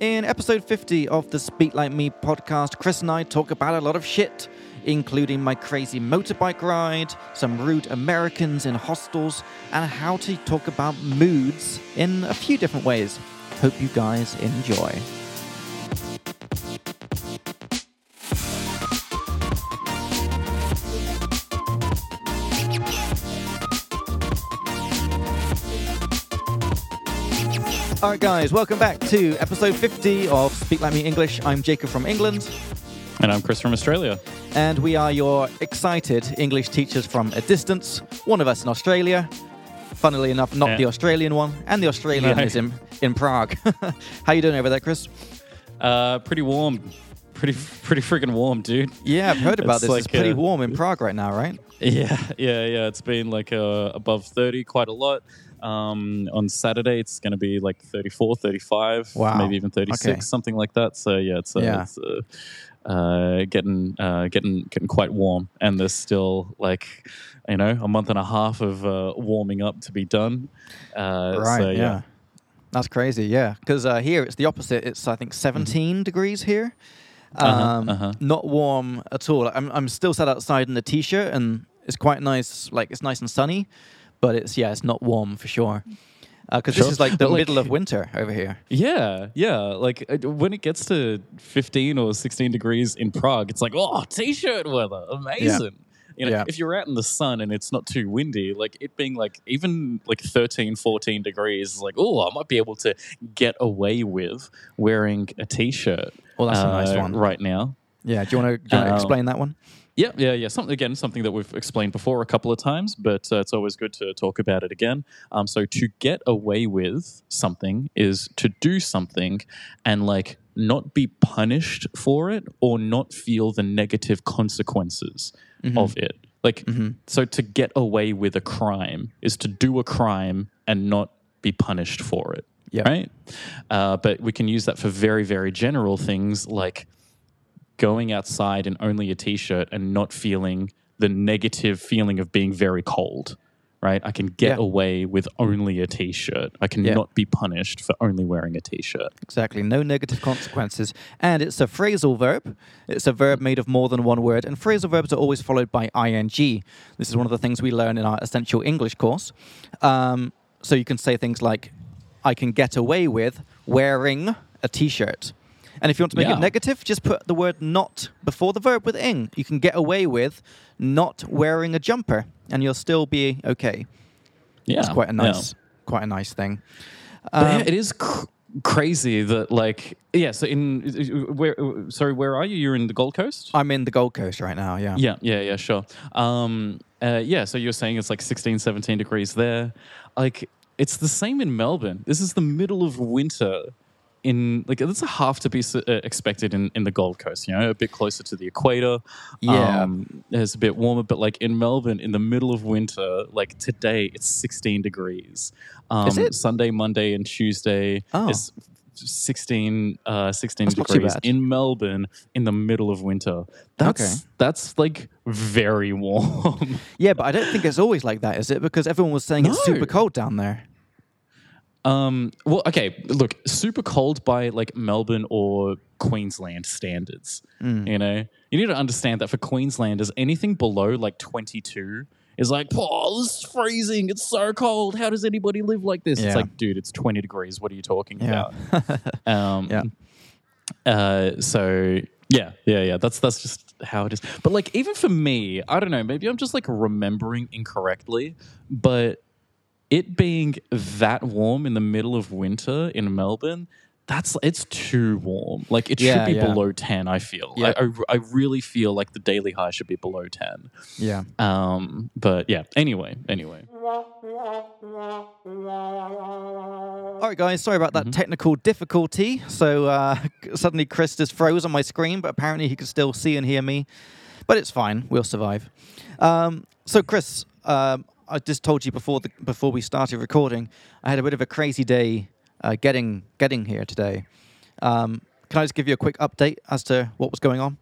In episode 50 of the Speak Like Me podcast, Chris and I talk about a lot of shit, including my crazy motorbike ride, some rude Americans in hostels, and how to talk about moods in a few different ways. Hope you guys enjoy. All right, guys, welcome back to episode 50 of Speak Like Me English. I'm Jacob from England, And I'm Chris from Australia. and we are your excited English teachers from a distance. One of us in Australia, funnily enough, not Yeah. the Australian one, and the Australian is in, in Prague. How you doing over there, Chris? Uh, pretty warm. Pretty, pretty freaking warm, dude. Yeah, I've heard about It's this. it's pretty uh, warm in Prague right now, right? Yeah, yeah, yeah. It's been like uh, above 30 quite a lot. Um, on Saturday, it's going to be like 34, 35, Wow. maybe even 36, Okay. something like that. So yeah, it's, uh, Yeah. it's uh, uh, getting uh, getting getting quite warm, and there's still like you know a month and a half of uh, warming up to be done. Uh, right, so, yeah. That's crazy, yeah. Because uh, here it's the opposite. It's, I think, 17 degrees here. Uh-huh, Um, uh-huh. Not warm at all. I'm, I'm still sat outside in a t-shirt, and it's quite nice. Like it's nice and sunny, but it's yeah, it's not warm for sure. Because Sure. this is like the like- middle of winter over here. Yeah, yeah. Like uh, when it gets to 15 or 16 degrees in Prague, it's like, oh, t-shirt weather, amazing. You know, Yeah. if you're out in the sun and it's not too windy, like it being like even like 13, 14 degrees, is like, oh, I might be able to get away with wearing a t-shirt. Well, that's a nice uh, one. right now. Yeah. Do you want to Um, explain that one? Yeah, yeah, yeah. Something again, something that we've explained before a couple of times, but uh, it's always good to talk about it again. Um, so to get away with something is to do something and like not be punished for it or not feel the negative consequences Mm-hmm. of it. Like, so to get away with a crime is to do a crime and not be punished for it. Yeah. Right. Uh, but we can use that for very, very general things like going outside in only a t-shirt and not feeling the negative feeling of being very cold right i can get Yeah. away with only a t-shirt i can Yeah. be punished for only wearing a t-shirt Exactly. No negative consequences. And it's a phrasal verb. It's a verb made of more than one word. And phrasal verbs are always followed by ing. This is one of the things we learn in our essential English course. Um, so you can say things like, I can get away with wearing a t shirt. And if you want to make Yeah. it negative, just put the word not before the verb with ing. You can get away with not wearing a jumper, and you'll still be okay. yeah It's quite a yeah. nice, quite a nice thing. But yeah, Um, it is cr- crazy that like yeah so in where sorry where are you you're in the gold coast I'm in the Gold Coast right now. Yeah. Yeah, yeah, yeah, sure. Um, uh, yeah, so you're saying it's like 16, 17 degrees there. Like, it's the same in Melbourne. This is the middle of winter in, like, that's a half to be uh, expected in, in the Gold Coast, you know, a bit closer to the equator. Yeah. Um, it's a bit warmer, but like in Melbourne, in the middle of winter, like today, it's 16 degrees. Um, Is it? Sunday, Monday, and Tuesday Oh. is 16, uh, 16 That's degrees in Melbourne in the middle of winter. That's Okay. that's like very warm. Yeah, but I don't think it's always like that, is it? Because everyone was saying it's super cold down there. Um, well, okay, look, super cold by like Melbourne or Queensland standards. Mm. You know, you need to understand that for Queenslanders, anything below like 22 is like, oh, this is freezing. It's so cold. How does anybody live like this? Yeah. It's like, dude, it's 20 degrees. What are you talking Yeah. about? Um, Yeah. Uh, so yeah, yeah, yeah. That's that's just how it is. But like, even for me, I don't know. Maybe I'm just like remembering incorrectly, but it being that warm in the middle of winter in Melbourne. That's it's too warm. Like it Yeah, should be yeah. below ten. I feel. Yeah. I, I, I really feel like the daily high should be below ten. Yeah. Um, but yeah. Anyway, anyway. All right, guys. Sorry about that Mm-hmm. technical difficulty. So uh, suddenly Chris just froze on my screen, but apparently he could still see and hear me. But it's fine. We'll survive. Um, so, Chris, um, I just told you before the before we started recording, I had a bit of a crazy day uh, getting getting here today. Um, can I just give you a quick update as to what was going on?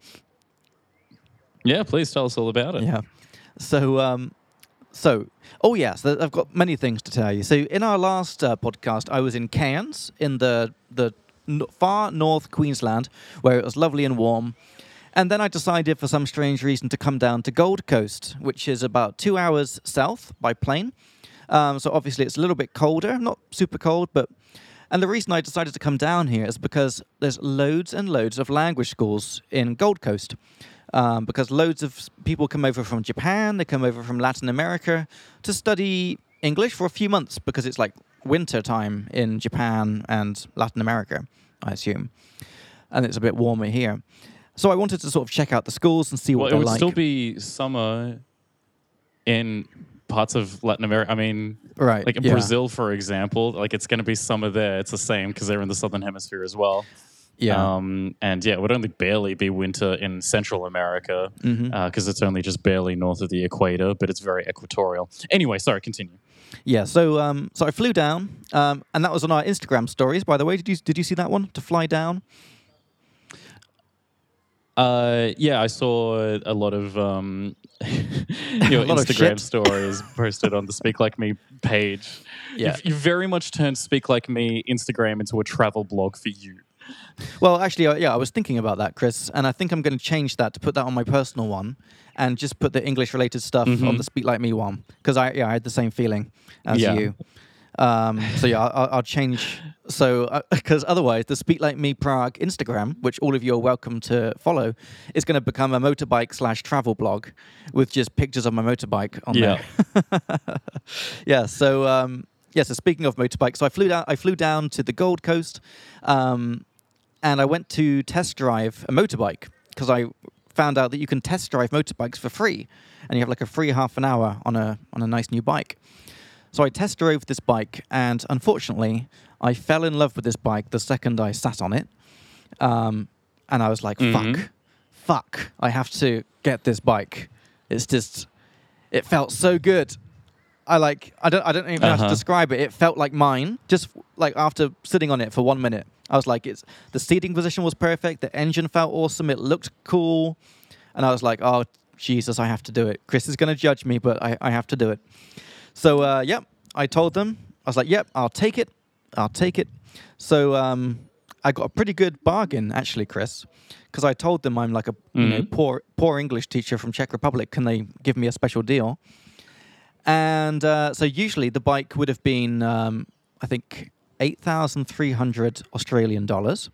Yeah, please tell us all about it. Yeah. So, um, so, oh yes, I've got many things to tell you. So, in our last uh, podcast, I was in Cairns in the the far north Queensland, where it was lovely and warm. And then I decided, for some strange reason, to come down to Gold Coast, which is about two hours south by plane. Um, so obviously, it's a little bit colder, not super cold, but. And the reason I decided to come down here is because there's loads and loads of language schools in Gold Coast. Um, because loads of people come over from Japan, they come over from Latin America to study English for a few months because it's like winter time in Japan and Latin America, I assume. And it's a bit warmer here. So I wanted to sort of check out the schools and see Well, what it they're would like. still be summer in parts of Latin America. I mean, right. like in yeah. Brazil, for example, like it's going to be summer there. It's the same because they're in the southern hemisphere as well. Yeah. Um, and yeah, it would only barely be winter in Central America because Mhm. it's only just barely north of the equator, but it's very equatorial. Anyway, sorry, continue. Yeah, so um, so I flew down, um, and that was on our Instagram stories. By the way, did you did you see that one? To fly down? Uh, yeah, I saw a lot of um, your lot Instagram shit. stories posted on the Speak Like Me page. Yeah. You've, you very much turned Speak Like Me Instagram into a travel blog for you. Well, actually, uh, yeah, I was thinking about that, Chris, and I think I'm going to change that to put that on my personal one, and just put the English-related stuff on Mhm. the Speak Like Me one because I yeah I had the same feeling as Yeah. you. Um, so yeah, I'll, I'll change. So because otherwise, the Speak Like Me Prague Instagram, which all of you are welcome to follow, is going to become a motorbike slash travel blog with just pictures of my motorbike on Yeah. there. yeah. So um, yeah. So speaking of motorbikes, so I flew down. I flew down to the Gold Coast, um, and I went to test drive a motorbike because I found out that you can test drive motorbikes for free, and you have like a free half an hour on a on a nice new bike. So I test drove this bike, and unfortunately, I fell in love with this bike the second I sat on it. Um, and I was like, Mhm. "Fuck, fuck! I have to get this bike." It's just, it felt so good. I like, I don't, I don't even know how Uh-huh. to describe it. It felt like mine. Just like after sitting on it for one minute, I was like, "It's the seating position was perfect. The engine felt awesome. It looked cool." And I was like, "Oh Jesus, I have to do it." Chris is going to judge me, but I, I have to do it. So uh, yep, I told them. I was like, "Yep, I'll take it. I'll take it." So um, I got a pretty good bargain actually, Chris, because I told them I'm like a you know Mhm. poor poor English teacher from Czech Republic. Can they give me a special deal? And uh, so usually the bike would have been, um, I think, eight thousand three hundred Australian dollars.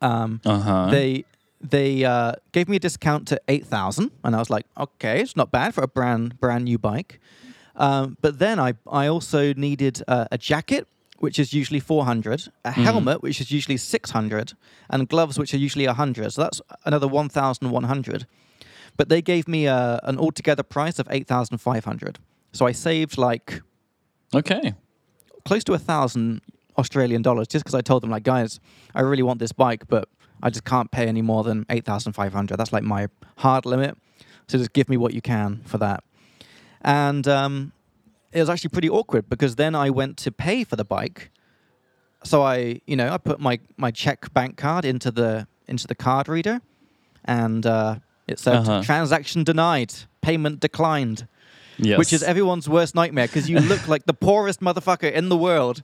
Um, Uh huh. they they uh, gave me a discount to eight thousand, and I was like, okay, it's not bad for a brand brand new bike. Um, but then I I also needed uh, a jacket, which is usually four hundred, a helmet, which is usually six hundred, and gloves, which are usually hundred. So that's another one thousand one hundred. But they gave me a, an altogether price of eight thousand five hundred. So I saved like okay. close to a thousand Australian dollars just because I told them like, guys, I really want this bike, but I just can't pay any more than eight thousand five hundred. That's like my hard limit. So just give me what you can for that. And um, it was actually pretty awkward because then I went to pay for the bike. So I, you know, I put my my Czech bank card into the into the card reader, and uh, it said Uh-huh. transaction denied, payment declined Yes. which is everyone's worst nightmare because you look like the poorest motherfucker in the world.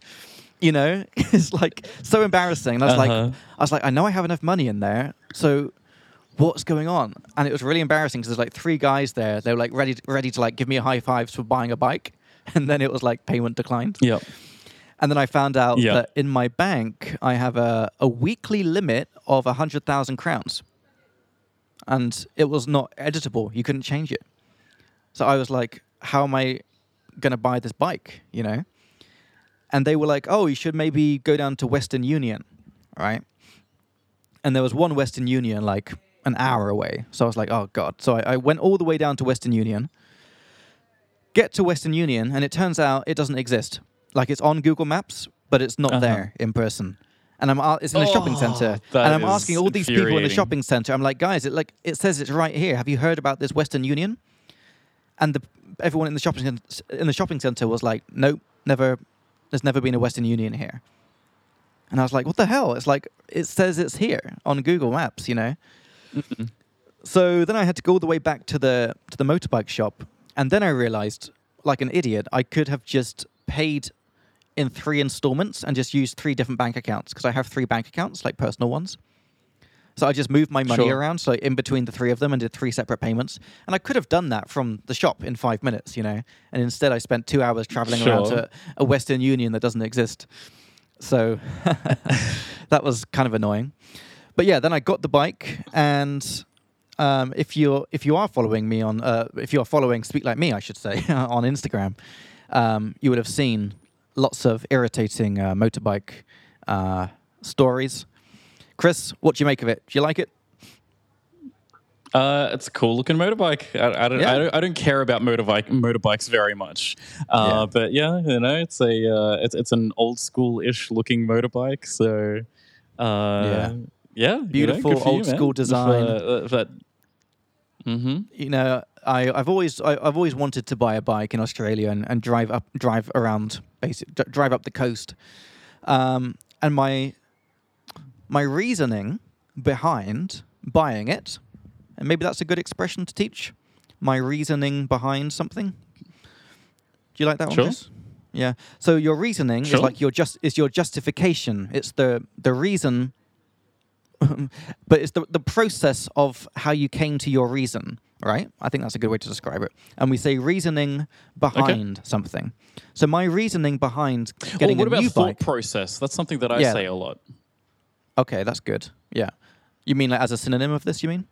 You know, it's like so embarrassing. And I was Uh-huh. like, I was like, I know I have enough money in there, so what's going on? And it was really embarrassing because there's like three guys there. They were like ready, ready to like give me a high five for buying a bike, and then it was like payment declined. Yep. And then I found out Yeah. that in my bank I have a, a weekly limit of a hundred thousand crowns, and it was not editable. You couldn't change it. So I was like, "How am I going to buy this bike?" You know. And they were like, "Oh, you should maybe go down to Western Union, right?" And there was one Western Union like an hour away. So I was like, "Oh God!" So I, I went all the way down to Western Union. Get to Western Union, and it turns out it doesn't exist. Like it's on Google Maps, but it's not Uh-huh. there in person. And I'm it's in a shopping Oh, center, and I'm asking all these people in the shopping center. I'm like, guys, it like it says it's right here. Have you heard about this Western Union? And the everyone in the shopping in the shopping center was like, nope, never. There's never been a Western Union here. And I was like, what the hell? It's like it says it's here on Google Maps, you know. So then I had to go all the way back to the to the motorbike shop, and then I realized, like an idiot, I could have just paid in three installments and just use three different bank accounts because I have three bank accounts, like personal ones. So I just moved my money Sure. around, so in between the three of them, and did three separate payments. And I could have done that from the shop in five minutes, you know. And instead, I spent two hours traveling around to a Western Union that doesn't exist. So that was kind of annoying. But yeah, then I got the bike, and um, if you're if you are following me on uh, if you are following Speak Like Me, I should say on Instagram, um, you would have seen lots of irritating uh, motorbike uh, stories. Chris, what do you make of it? Do you like it? Uh, it's a cool looking motorbike. I, I don't, Yeah. I don't, I don't care about motorbike motorbikes very much. Uh, Yeah. But yeah, you know, it's a, uh, it's, it's an old school ish looking motorbike. So, uh, Yeah. yeah, you know, Beautiful you, old school If, design. uh, that, mm-hmm. you know, I, I've always I, I've always wanted to buy a bike in Australia and, and drive up drive around basic d- drive up the coast, um, and my my reasoning behind buying it, and maybe that's a good expression to teach. My reasoning behind something. Do you like that one? Sure. Yeah. So your reasoning Sure. is like your just is your justification. It's the the reason but it's the, the process of how you came to your reason, right? I think that's a good way to describe it. And we say reasoning behind something. So my reasoning behind Well, getting what a about new thought bike. process? That's something that I Yeah. say a lot. okay, that's good. Yeah. You mean like as a synonym of this? You mean?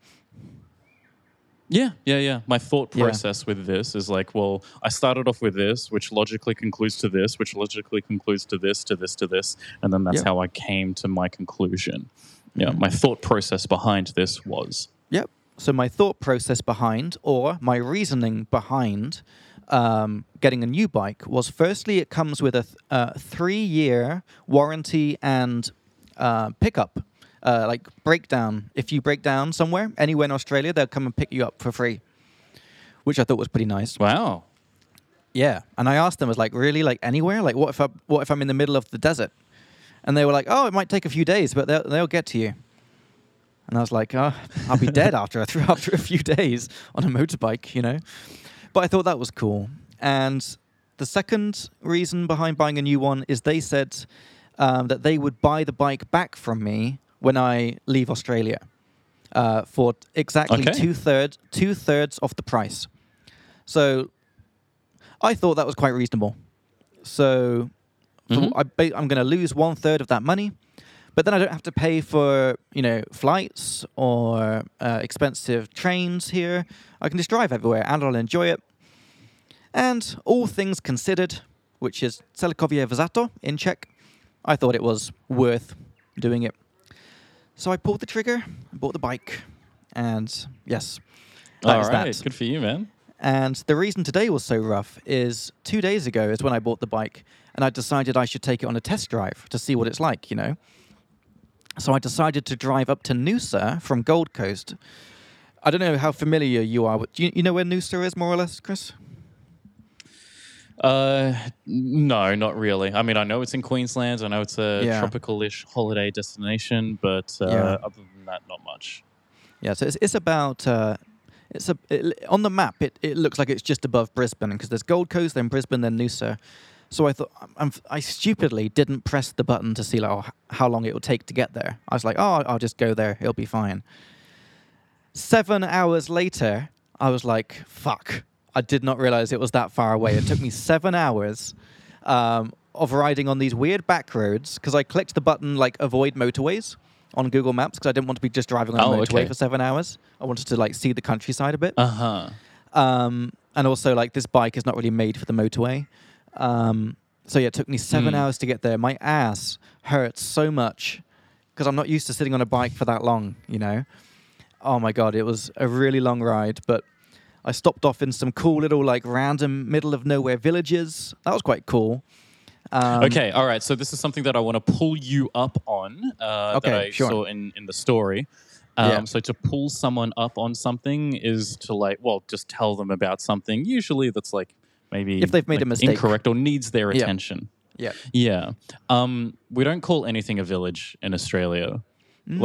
Yeah, yeah, yeah. My thought Yeah. process with this is like, well, I started off with this, which logically concludes to this, which logically concludes to this, to this, to this, and then that's Yeah. how I came to my conclusion. Yeah, my thought process behind this was. Yep. So my thought process behind, or my reasoning behind um, getting a new bike was firstly, it comes with a th- uh, three year warranty and uh, pickup, uh, like breakdown. If you break down somewhere, anywhere in Australia, they'll come and pick you up for free, which I thought was pretty nice. Wow. Yeah, and I asked them, I was like, really, like anywhere? Like, what if I, what if I'm in the middle of the desert? And they were like, oh, it might take a few days, but they'll, they'll get to you. And I was like, oh, I'll be dead after a, after a few days on a motorbike, you know. But I thought that was cool. And the second reason behind buying a new one is they said um, that they would buy the bike back from me when I leave Australia uh, for exactly Okay. two thirds two thirds of the price. So I thought that was quite reasonable. So Mhm. I, I'm going to lose one third of that money, but then I don't have to pay for you know flights or uh, expensive trains here. I can just drive everywhere and I'll enjoy it. And all things considered, which is Celikovie Vzato in Czech, I thought it was worth doing it. So I pulled the trigger, bought the bike, and yes, that All is right. that. Good for you, man. And the reason today was so rough is two days ago is when I bought the bike and I decided I should take it on a test drive to see what it's like, you know. So I decided to drive up to Noosa from Gold Coast. I don't know how familiar you are. with- Do you, you know where Noosa is, more or less, Chris? Uh, no, not really. I mean, I know it's in Queensland. I know it's a Yeah. tropical-ish holiday destination, but uh, Yeah. other than that, not much. Yeah, so it's, it's about uh, it's a it, on the map. It, it looks like it's just above Brisbane because there's Gold Coast, then Brisbane, then Noosa. So I thought I'm, I stupidly didn't press the button to see like oh, how long it would take to get there. I was like, oh, I'll just go there. It'll be fine. Seven hours later, I was like, fuck. I did not realize it was that far away. It took me seven hours um, of riding on these weird back roads because I clicked the button like avoid motorways on Google Maps because I didn't want to be just driving on a Oh, motorway okay. for seven hours. I wanted to like see the countryside a bit. Uh huh. Um, and also, like, this bike is not really made for the motorway. Um, so, yeah, it took me seven Mm. hours to get there. My ass hurts so much because I'm not used to sitting on a bike for that long, you know? Oh my God, it was a really long ride. But I stopped off in some cool little, like, random middle of nowhere villages. That was quite cool. Um, okay, all right. So this is something that I want to pull you up on uh, Okay, that I sure. saw in, in the story. Um, Yeah. So to pull someone up on something is to like, well, just tell them about something. Usually that's like maybe If they've made a mistake. incorrect or needs their Yeah. attention. Yeah. Yeah. Um, we don't call anything a village in Australia.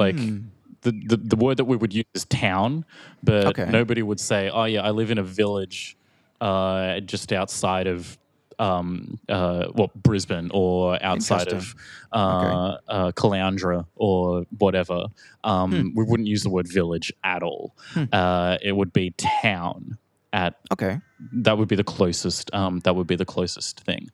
Like Mm. the, the the word that we would use is town, but Okay. nobody would say, "Oh yeah, I live in a village uh, just outside of um, uh, well, Brisbane or outside of uh, uh, Caloundra or whatever, um, Hmm. we wouldn't use the word village at all. Uh, it would be town at Okay. that would be the closest um, that would be the closest thing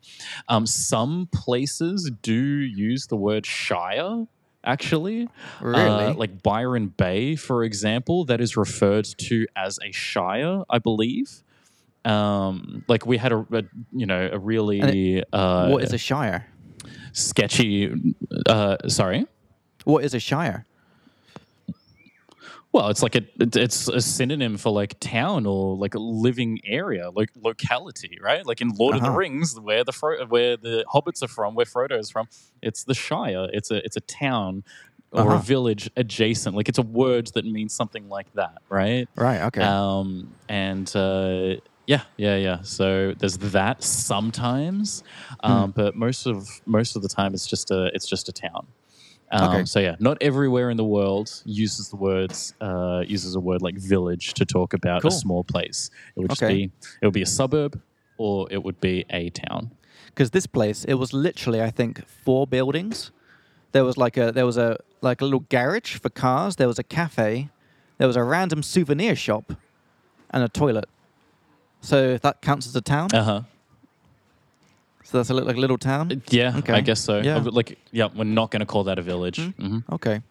um, some places do use the word shire actually Really? Uh, like byron bay for example that is referred to as a shire i believe um, like we had a, a you know a really uh, what is a shire? sketchy uh, sorry What is a shire? Well, it's like a it's a synonym for like town or like a living area, like locality, right? Like in Lord of Uh-huh. the Rings, where the Fro- where the hobbits are from, where Frodo is from, it's the Shire. It's a it's a town or Uh-huh. a village adjacent. Like it's a word that means something like that, right? Right. Okay. Um, and uh, yeah, yeah, yeah. So there's that sometimes, Hmm. um, but most of most of the time it's just a it's just a town. Um, Okay. So yeah, not everywhere in the world uses the words uh, uses a word like village to talk about Cool. a small place. It would just Okay. be it would be a suburb or it would be a town. because this place it was literally i think four buildings there was like a there was a like a little garage for cars there was a cafe there was a random souvenir shop and a toilet so that counts as a town Uh huh. So that's a, li- like a little town Yeah, I guess so. Yeah. Like, yeah, we're not going to call that a village. hmm okay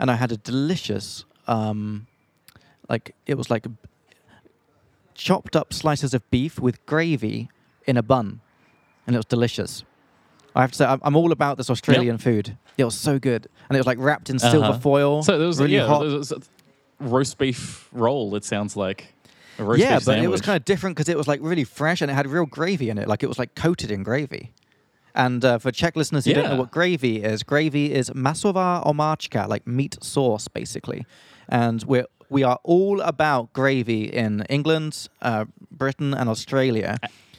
and i had a delicious um like it was like chopped up slices of beef with gravy in a bun and it was delicious i have to say i'm, all about this australian food it was so good and it was like wrapped in silver Uh-huh. foil So there was really yeah, hot was a roast beef roll. It sounds like yeah, but it was kind of different because it was like really fresh and it had real gravy in it. Like it was like coated in gravy. And uh, for Czech listeners who don't know what gravy is, gravy is masova omáčka, like meat sauce, basically. And we're we are all about gravy in England, uh, Britain, and Australia.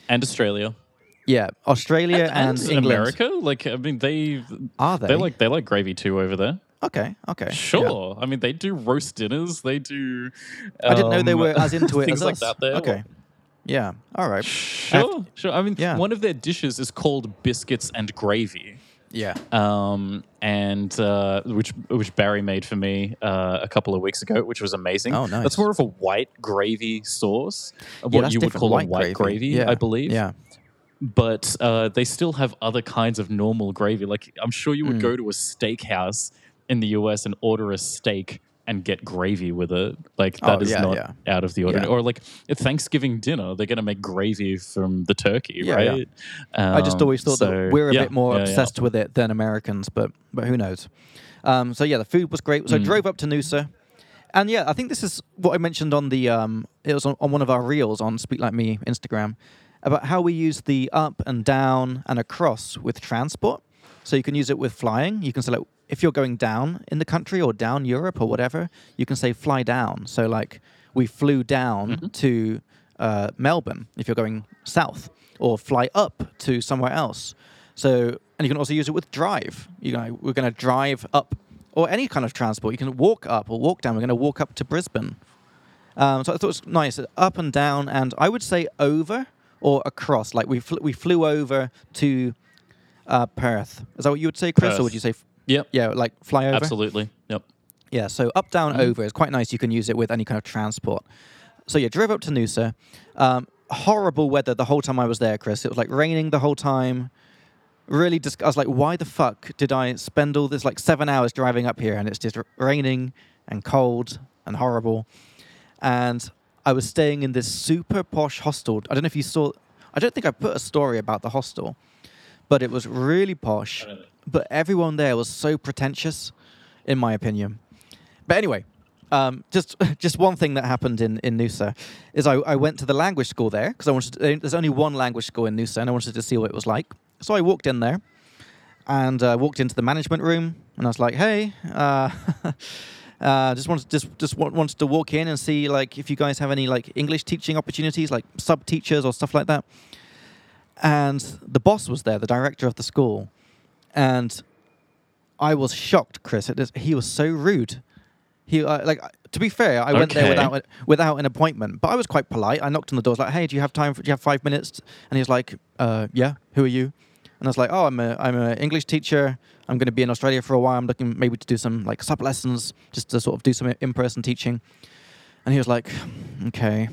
and Australia Yeah, Australia and, and, England. America. Like I mean, they Are they? they like they like gravy too over there. Okay, okay, yeah. Sure, I mean they do roast dinners. They do. I didn't know they um, were as into it things as like us. that. There. Okay, yeah, all right, Sure, sure. I mean, Yeah. one of their dishes is called biscuits and gravy. yeah. um, and uh, which which Barry made for me uh, a couple of weeks ago, which was amazing. Oh, nice. That's more of a white gravy sauce, Yeah, what you would call white a white gravy, Yeah, I believe. Yeah. But uh, they still have other kinds of normal gravy. Like I'm sure you would Hmm. go to a steakhouse in the US and order a steak and get gravy with it. Like that Oh, is yeah, not yeah. out of the ordinary. Yeah. Or like at Thanksgiving dinner, they're going to make gravy from the turkey, right? I just Um, always thought so, that we're a bit more obsessed with it than Americans, but but who knows? Um, so yeah, the food was great. Mm. So I drove up to Noosa, and yeah, I think this is what I mentioned on the um, it was on, on one of our reels on Speak Like Me Instagram about how we use the up and down and across with transport. So you can use it with flying. You can select if you're going down in the country or down Europe or whatever. You can say fly down. So like we flew down Mm-hmm. to uh, Melbourne if you're going south, or fly up to somewhere else. So and you can also use it with drive. You know, we're going to drive up or any kind of transport. You can walk up or walk down. We're going to walk up to Brisbane. Um, so I thought it was nice, up and down, and I would say over or across. Like we fl- we flew over to uh, Perth. Is that what you would say, Chris, or would you say? F- Yep. yeah, like fly over. Absolutely. Yep. Yeah, so up, down, Mm-hmm. over is quite nice. You can use it with any kind of transport. So yeah, drove up to Noosa. Um, horrible weather the whole time I was there, Chris. It was like raining the whole time. Really, dis- I was like, why the fuck did I spend all this like seven hours driving up here and it's just raining and cold and horrible. And I was staying in this super posh hostel. I don't know if you saw. I don't think I put a story about the hostel, but it was really posh. But everyone there was so pretentious, in my opinion. But anyway, um, just just one thing that happened in in Noosa is I, I went to the language school there because I wanted. To, there's only one language school in Noosa, and I wanted to see what it was like. So I walked in there, and uh, walked into the management room, and I was like, "Hey, uh, uh, just wanted just just wa- wanted to walk in and see like if you guys have any like English teaching opportunities, like sub teachers or stuff like that." And the boss was there, the director of the school, and I was shocked, Chris. It is, he was so rude. He uh, like to be fair, I went there without without an appointment, but I was quite polite. I knocked on the door, I was like, "Hey, do you have time? For, do you have five minutes?" And he was like, uh, "Yeah. Who are you?" And I was like, "Oh, I'm a I'm an English teacher. I'm going to be in Australia for a while. I'm looking maybe to do some like sub lessons, just to sort of do some in person teaching." And he was like, "Okay."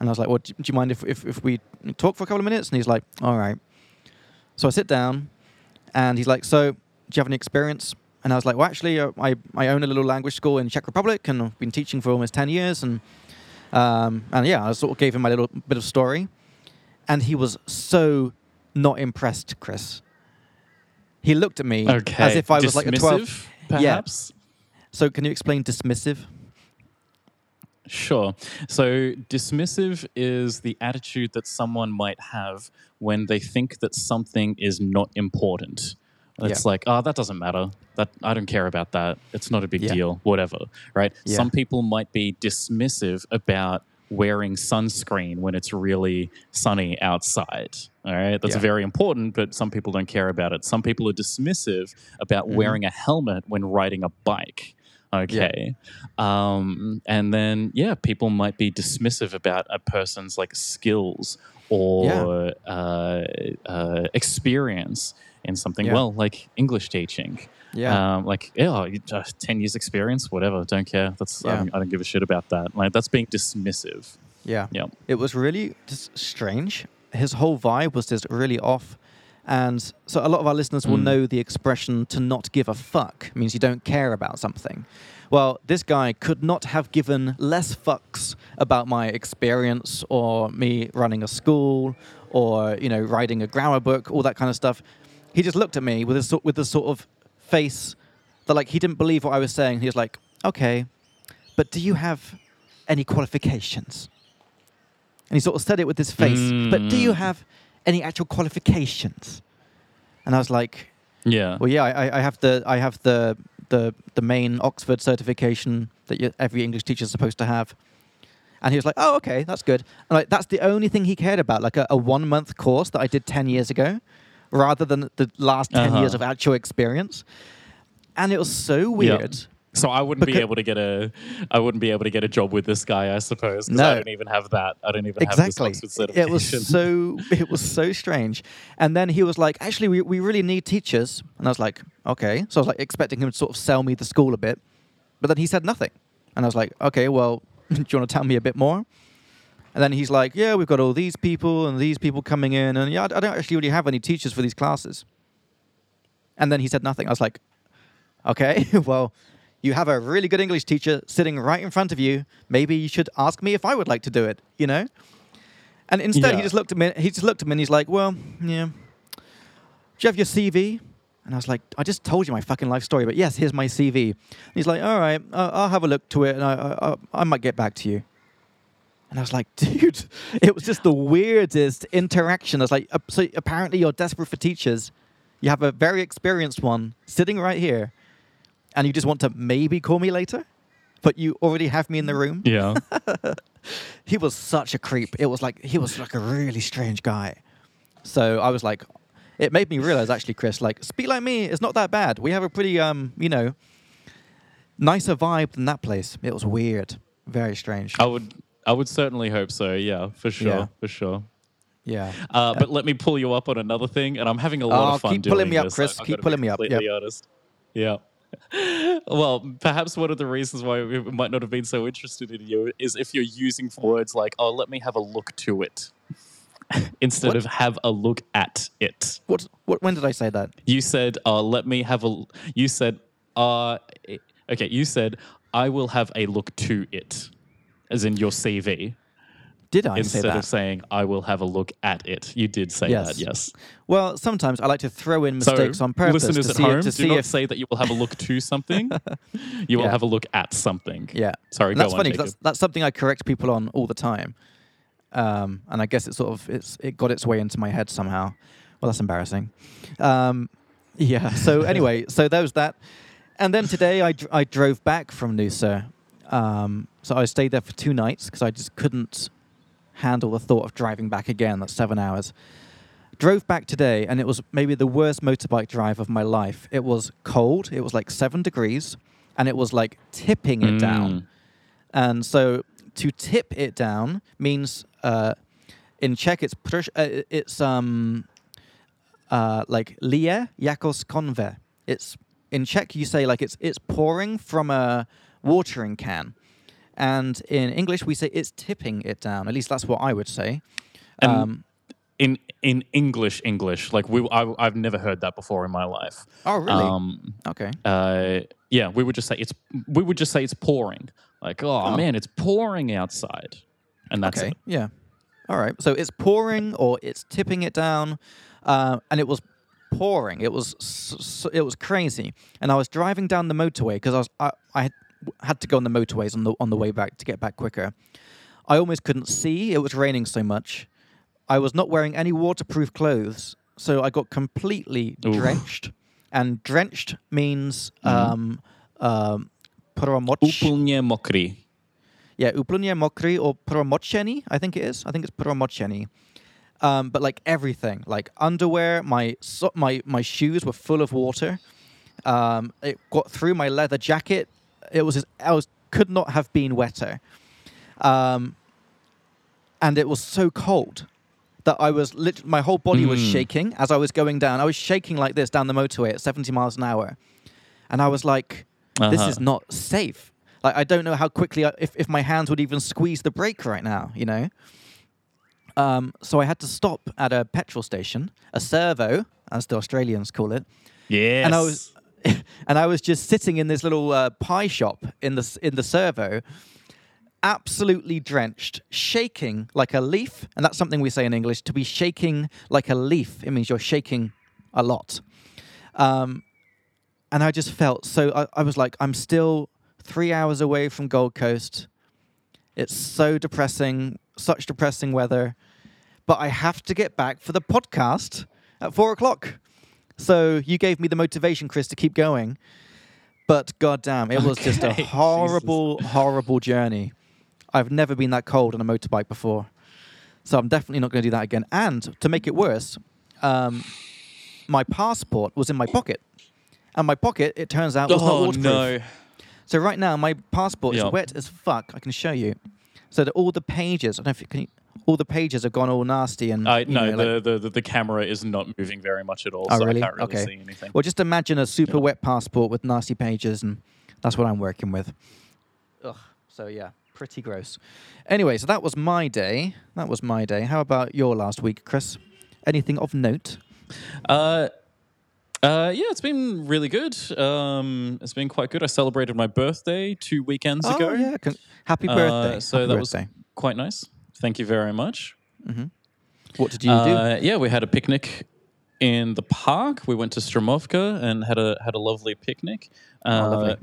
And I was like, "Well, do, do you mind if, if if we talk for a couple of minutes?" And he's like, "All right." So I sit down, and he's like, "So, do you have any experience?" And I was like, "Well, actually, uh, I I own a little language school in Czech Republic, and I've been teaching for almost ten years." And um, and yeah, I sort of gave him my little bit of story, and he was so not impressed, Chris. He looked at me Okay. as if I was like a twelve. Dismissive, Yeah. So can you explain dismissive? Sure. So, dismissive is the attitude that someone might have when they think that something is not important. It's Yeah. like, oh, that doesn't matter. That I don't care about that. It's not a big Yeah. deal. Whatever. Right. Yeah. Some people might be dismissive about wearing sunscreen when it's really sunny outside. All right. That's very important, but some people don't care about it. Some people are dismissive about Mhm. wearing a helmet when riding a bike. Okay. Um, and then, yeah, people might be dismissive about a person's like skills or uh, uh, experience in something. Yeah. Well, like English teaching. Yeah. Um, like, yeah, oh, you- uh, 10 years experience, whatever. Don't care. That's, I, Yeah. don't, I don't give a shit about that. Like, that's being dismissive. yeah. Yeah. It was really just strange. His whole vibe was just really off. And so a lot of our listeners will Mm. know the expression to not give a fuck means you don't care about something. Well, this guy could not have given less fucks about my experience or me running a school or, you know, writing a grammar book, all that kind of stuff. He just looked at me with a sort with a sort of face that like he didn't believe what I was saying. He was like, "Okay, but do you have any qualifications?" And he sort of said it with his face. But do you Mm. have any actual qualifications? And I was like, Yeah. well, yeah, I, I have the I have the the the main Oxford certification that you, every English teacher is supposed to have. And he was like, "Oh, okay, that's good." And like that's the only thing he cared about, like a, a one month course that I did ten years ago, rather than the last 10 years Uh-huh. of actual experience. And it was so weird. So I wouldn't be able to get a, I wouldn't be able to get a job with this guy, I suppose. No. I don't even have that. I don't even exactly. have this it was so it was so strange. And then he was like actually we, we really need teachers. And i was like okay. So i was like expecting him to sort of sell me the school a bit. But then he said nothing. And i was like okay well do you want to tell me a bit more? And then he's like yeah we've got all these people and these people coming in and yeah i I don't actually really have any teachers for these classes. And then he said nothing. I was like okay well you have a really good english teacher sitting right in front of you maybe you should ask me if i would like to do it you know and instead, he just looked at me. He just looked at me, and he's like, "Well, yeah. Do you have your CV?" And I was like, "I just told you my fucking life story, but yes, here's my CV." And he's like, "All right, uh, I'll have a look to it, and I, I, I, might get back to you." And I was like, "Dude, it was just the weirdest interaction." I was like, "So apparently you're desperate for teachers. You have a very experienced one sitting right here, and you just want to maybe call me later, but you already have me in the room." yeah. he was such a creep. It was like he was like a really strange guy. So I was like, it made me realize actually, Chris, like speak like me is not that bad. We have a pretty um, you know, nicer vibe than that place. It was weird, very strange. I would, I would certainly hope so. Yeah, for sure, Yeah. for sure. Yeah. Uh, but let me pull you up on another thing, and I'm having a lot Oh, of fun keep pulling me up, this, Chris. I- Keep pulling me up. Completely honest. Yeah. Well, perhaps one of the reasons why we might not have been so interested in you is if you're using words like, "Oh, let me have a look to it," instead What? of "have a look at it." What? What? When did I say that? You said, uh, "Let me have a." You said, uh, "Okay." You said, "I will have a look to it," as in your CV, Did I say that? instead of saying, "I will have a look at it." You did say Yes. that, yes. well, sometimes I like to throw in mistakes so, on purpose listeners to at see, home, to do see not if. say that you will have a look to something. you will Yeah. have a look at something. Yeah. Sorry, that's on, funny that's, that's something I correct people on all the time. Um, and I guess it sort of it's it got its way into my head somehow. Well, that's embarrassing. Um, yeah. So anyway, so there was that, and then today I, dr- I drove back from Noosa. Um, so I stayed there for two nights because I just couldn't handle the thought of driving back again. That's seven hours. Drove back today, and it was maybe the worst motorbike drive of my life. It was cold. It was like seven degrees, and it was like tipping it down. And so to tip it down means uh, in Czech it's uh, it's um uh, like lie jakos konve. It's in Czech you say like it's it's pouring from a watering can, and in English we say it's tipping it down. At least that's what I would say. Um, in in English, English, like we, I, I've never heard that before in my life. oh really? Um, okay. uh, yeah, we would just say it's we would just say it's pouring. Like, oh, Oh. man, it's pouring outside, and that's okay. it. Yeah. All right. So it's pouring or it's tipping it down, uh, and it was pouring. It was it was crazy. And I was driving down the motorway because I was I, I had, to go on the motorways on the on the way back to get back quicker. I almost couldn't see. It was raining so much. I was not wearing any waterproof clothes, so I got completely Oof. drenched. And drenched means Mm-hmm. um, um, promoc- Úplně mokrý. yeah, úplně mokrý or promočený, I think it is. I think it's promočený. Um, but like everything, like underwear, my so- my my shoes were full of water. Um, it got through my leather jacket. It was I was could not have been wetter. Um, and it was so cold that I was lit- my whole body was Mm. shaking as I was going down. I was shaking like this down the motorway at 70 miles an hour. And I was like, this Uh-huh. is not safe. Like I don't know how quickly I, if if my hands would even squeeze the brake right now, you know. Um, so I had to stop at a petrol station, a servo, as the Australians call it, Yes. and I was and I was just sitting in this little uh, pie shop in the in the servo, absolutely drenched, shaking like a leaf, and that's something we say in English. To be shaking like a leaf, it means you're shaking a lot. Um, and I just felt so. I, I was like, I'm still three hours away from Gold Coast. It's so depressing, such depressing weather. But I have to get back for the podcast at four o'clock. So you gave me the motivation, Chris, to keep going. But goddamn, it was just a horrible, horrible journey. I've never been that cold on a motorbike before. So I'm definitely not going to do that again. And to make it worse, um, my passport was in my pocket. And my pocket, it turns out, was not oh waterproof. no. So right now, my passport is wet as fuck. I can show you. So that all the pages, I don't know if you can. All the pages have gone all nasty and. I you no, know, like- the, the the camera is not moving very much at all, Oh, so really? I can't really Okay. see anything. Well, just imagine a super Yeah. wet passport with nasty pages, and that's what I'm working with. Ugh. So yeah, pretty gross. Anyway, so that was my day. That was my day. How about your last week, Chris? Anything of note? Uh, uh, yeah, it's been really good. Um, it's been quite good. I celebrated my birthday two weekends oh ago. yeah, happy Uh, birthday! so Happy that birthday. was quite nice. Thank you very much. What did you do? Uh, yeah, we had a picnic in the park. We went to Stromovka and had a had a lovely picnic. Uh, Oh, lovely.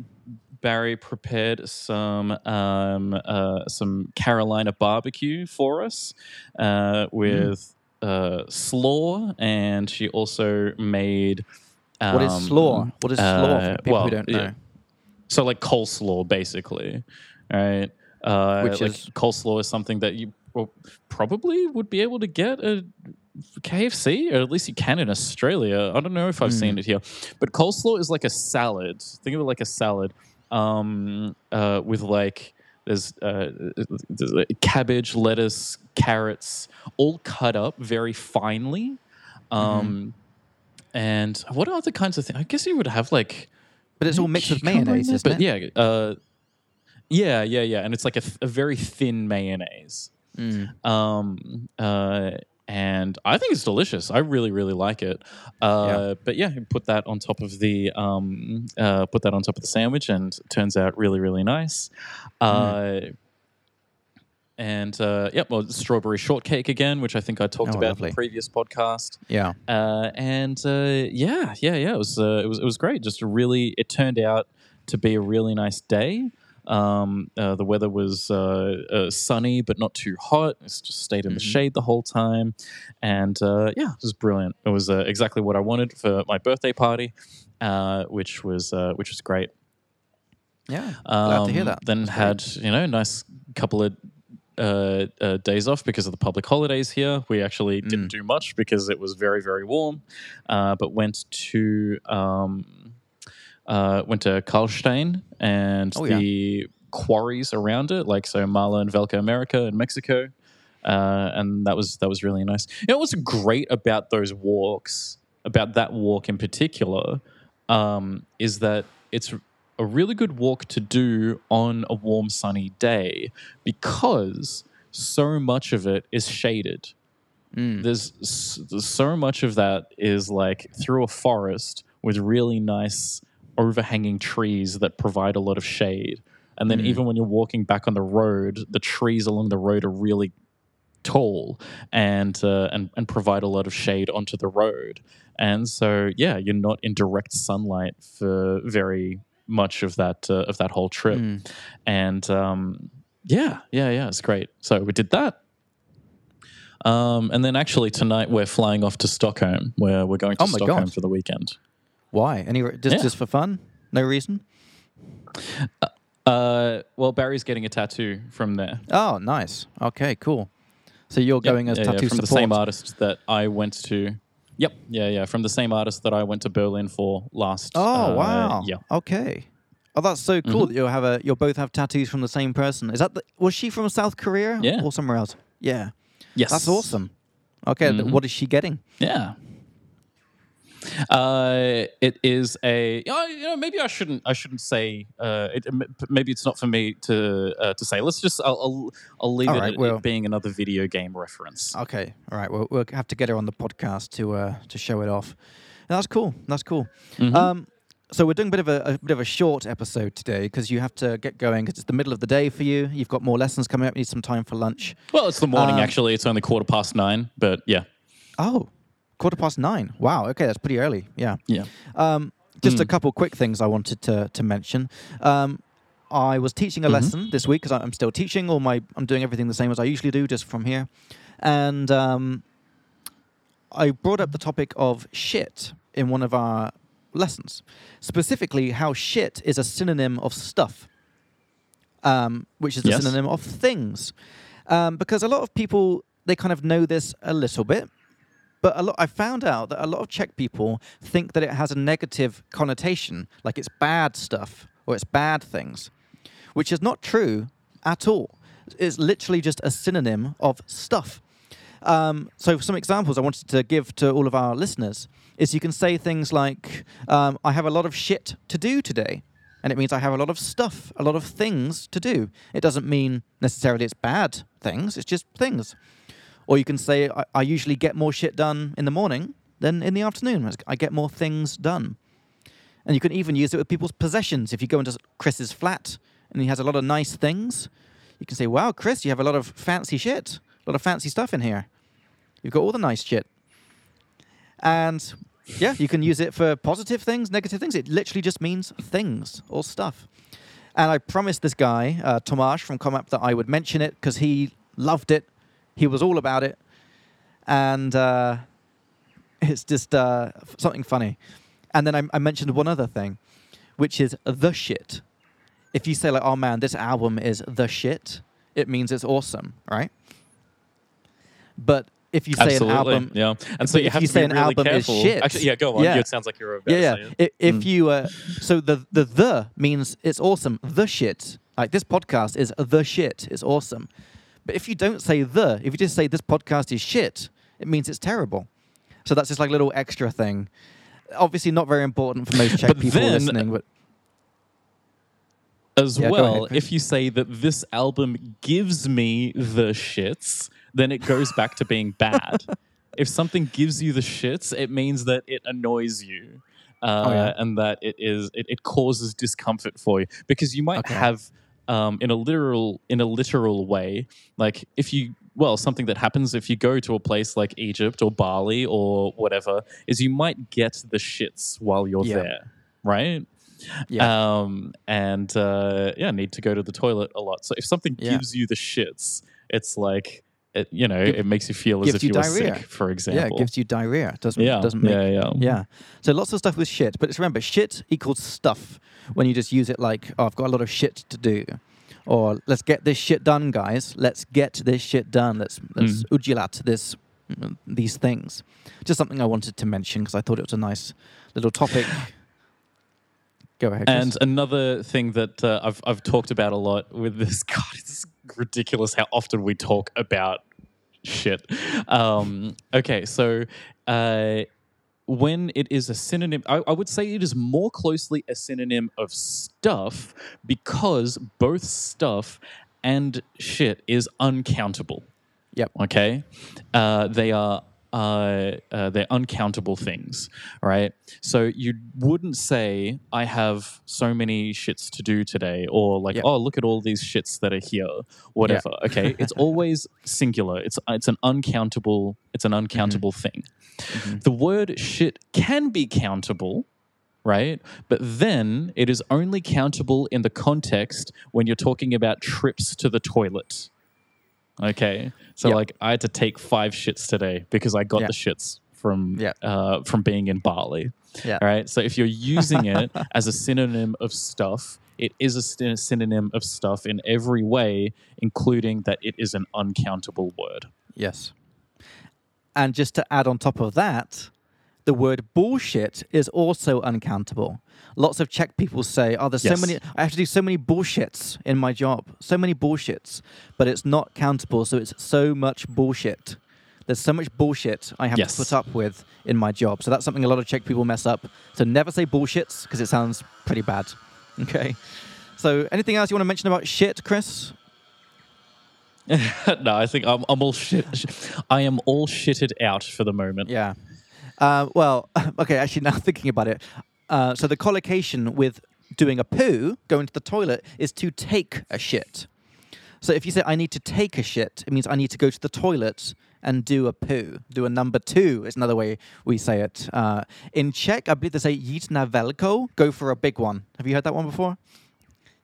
Barry prepared some um, uh, some Carolina barbecue for us uh, with uh, slaw, and she also made. Um, what is slaw? What is slaw uh, for people well, who don't yeah. know? So like coleslaw, basically, right? Uh, Which like is- coleslaw is something that you well, probably would be able to get a KFC, or at least you can in Australia. I don't know if I've Hmm. seen it here, but coleslaw is like a salad. Think of it like a salad um, uh, with like there's, uh, there's like cabbage, lettuce, carrots, all cut up very finely. Um, And what other kinds of things? I guess you would have like But it's all mixed with mayonnaise, isn't but it? Yeah, uh, yeah, yeah, yeah, and it's like a, th- a very thin mayonnaise. Mm. Um, uh, and I think it's delicious. I really, really like it. Uh, But yeah, put that on top of the um, uh, put that on top of the sandwich, and turns out really, really nice. Mm. Uh, and uh, yeah, well, strawberry shortcake again, which I think I talked Oh, about lovely. in the previous podcast. Yeah. Uh, and uh, yeah, yeah, yeah, it was uh, it was it was great. Just really, it turned out to be a really nice day. Um, uh, the weather was uh, uh, sunny but not too hot. It just stayed in the Mhm. shade the whole time, and uh, yeah, it was brilliant. It was uh, exactly what I wanted for my birthday party, uh, which was uh, which was great. Yeah. Glad to hear Um, that. Then That's great. had you know a nice couple of uh, uh, days off because of the public holidays here. We actually Mm. didn't do much because it was very very warm, uh, but went to um, uh, went to Karlstein and Oh, yeah. the quarries around it, like so Mala and Velka America in Mexico. Uh, and that was that was really nice. You know what's great about those walks, about that walk in particular, um, is that it's a really good walk to do on a warm, sunny day because so much of it is shaded. There's, there's so much of that is like through a forest with really nice overhanging trees that provide a lot of shade. And then even when you're walking back on the road, the trees along the road are really tall and uh, and and provide a lot of shade onto the road. And so yeah, you're not in direct sunlight for very much of that uh, of that whole trip. And um, yeah, yeah, yeah, it's great. So we did that. Um, and then actually tonight we're flying off to Stockholm, where we're going to Oh Stockholm God. for the weekend. Why? Any re- just Yeah. just for fun? No reason. Uh, well, Barry's getting a tattoo from there. Oh, nice. Okay, cool. So you're Yep, going as yeah, yeah, tattoo from support. the same artist that I went to. Yep, yeah, yeah, from the same artist that I went to Berlin for last. Oh uh, wow. Yeah, Okay. Oh, that's so cool Mhm. that you'll have a you'll both have tattoos from the same person. Is that the, was she from South Korea? Yeah. Or somewhere else? Yeah. yes, That's awesome. Okay, th- Mhm. what is she getting? Yeah. Uh, it is a. You know, maybe I shouldn't. I shouldn't say. Uh, it, maybe it's not for me to uh, to say. Let's just. I'll. I'll, I'll leave All it right, at well- it being another video game reference. Okay. All right. We'll, we'll have to get her on the podcast to uh, to show it off. That's cool. That's cool. Mhm. Um, so we're doing a bit of a, a bit of a short episode today because you have to get going because it's the middle of the day for you. You've got more lessons coming up. You need some time for lunch. well, it's the morning. um, actually, it's only quarter past nine. But yeah, Oh, quarter past nine. Wow. Okay, that's pretty early. Yeah. yeah. Um, just a Mm. couple quick things I wanted to to mention. Um, I was teaching a Mhm. lesson this week because I'm still teaching. All my I'm doing everything the same as I usually do, just from here. And um, I brought up the topic of shit in one of our lessons, specifically how shit is a synonym of stuff, um, which is a Yes. synonym of things. Um, because a lot of people they kind of know this a little bit, but a lot, I found out that a lot of Czech people think that it has a negative connotation, like it's bad stuff or it's bad things, which is not true at all. It's literally just a synonym of stuff. Um, so, some examples I wanted to give to all of our listeners is you can say things like, um, I have a lot of shit to do today. And it means I have a lot of stuff, a lot of things to do. It doesn't mean necessarily it's bad things, it's just things. Or you can say, I, I usually get more shit done in the morning than in the afternoon. I get more things done. And you can even use it with people's possessions. If you go into Chris's flat and he has a lot of nice things, you can say, Wow, Chris, you have a lot of fancy shit, a lot of fancy stuff in here. You've got all the nice shit. And yeah, you can use it for positive things, negative things. It literally just means things or stuff. And I promised this guy, uh, Tomasz from Comap, that I would mention it because he loved it. He was all about it. And uh, it's just uh, something funny. And then I, I mentioned one other thing, which is the shit. If you say, like, oh man, this album is the shit, it means it's awesome, right? But if you say Absolutely. an album, yeah. And so you if have you to say be an really album is shit- Actually, yeah, go on. Yeah. It sounds like you're yeah, yeah. it. If Mm. you uh, so the the the means it's awesome. The shit, like this podcast is the shit. It's awesome. But if you don't say the, if you just say this podcast is shit, it means it's terrible. So that's just like a little extra thing. Obviously, not very important for most Czech But people then- listening, but as Yeah, well, ahead, if you say that this album gives me the shits, then it goes back to being bad. if something gives you the shits, it means that it annoys you. Uh, Oh, yeah. and that it is it, it causes discomfort for you because you might Okay. have um, in a literal in a literal way like if you well something that happens if you go to a place like Egypt or Bali or whatever is you might get the shits while you're Yeah. there right yeah, um, and uh, yeah, need to go to the toilet a lot. So if something Yeah. gives you the shits, it's like it, you know, it makes you feel as if you you were diarrhea. sick, for example. yeah, it gives you diarrhea. Doesn't yeah, doesn't make yeah, yeah, Yeah. So lots of stuff with shit, but it's remember shit equals stuff when you just use it like, oh, I've got a lot of shit to do. Or let's get this shit done, guys. Let's get this shit done. Let's let's Mm. ujilat this mm, these things. Just something I wanted to mention because I thought it was a nice little topic. Go ahead. Chris. And another thing that uh, I've I've talked about a lot with this. God, it's ridiculous how often we talk about shit. Um, okay, so uh, when it is a synonym, I, I would say it is more closely a synonym of stuff because both stuff and shit is uncountable. Yep. Okay, uh, they are uh, uh, they're uncountable things, right? So you wouldn't say I have so many shits to do today, or like, Yep. oh, look at all these shits that are here, whatever. Okay, it's always singular. It's it's an uncountable. It's an uncountable thing. The word shit can be countable. Right, but then it is only countable in the context when you're talking about trips to the toilet. Okay, so Yep. like I had to take five shits today because I got Yeah. the shits from Yeah. uh, from being in Bali. Yeah. All right. So if you're using it as a synonym of stuff, it is a synonym of stuff in every way, including that it is an uncountable word. Yes. And just to add on top of that, the word bullshit is also uncountable. Lots of Czech people say, "Oh, there's Yes. so many. I have to do so many bullshits in my job. So many bullshits, but it's not countable. So it's so much bullshit. There's so much bullshit I have Yes. to put up with in my job. So that's something a lot of Czech people mess up. So never say bullshits because it sounds pretty bad. Okay. So anything else you want to mention about shit, Chris? no, I think I'm, I'm all shit. I am all shitted out for the moment. Yeah. Uh, well, okay, actually, now thinking about it. Uh, so the collocation with doing a poo, going to the toilet, is to take a shit. So if you say, I need to take a shit, it means I need to go to the toilet and do a poo. Do a number two is another way we say it. Uh, in Czech, I believe they say jít na velko, go for a big one. Have you heard that one before?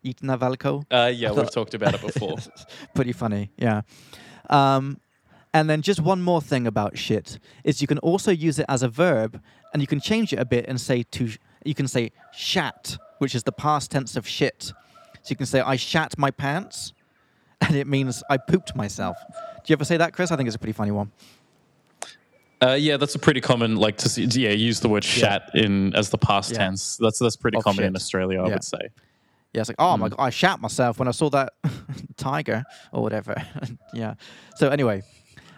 Jít na velko? Uh, yeah, we've talked about it before. Pretty funny, yeah. Um, and then just one more thing about shit is you can also use it as a verb, and you can change it a bit and say to. You can say shat, which is the past tense of shit. So you can say I shat my pants, and it means I pooped myself. Do you ever say that, Chris? I think it's a pretty funny one. uh, yeah, that's a pretty common, like to see, yeah, use the word shat in as the past Yeah. tense. That's that's pretty Of common in. Australia, I Yeah. would say. Yeah, it's like, oh Hmm. my god, I shat myself when I saw that tiger or whatever. yeah. So anyway,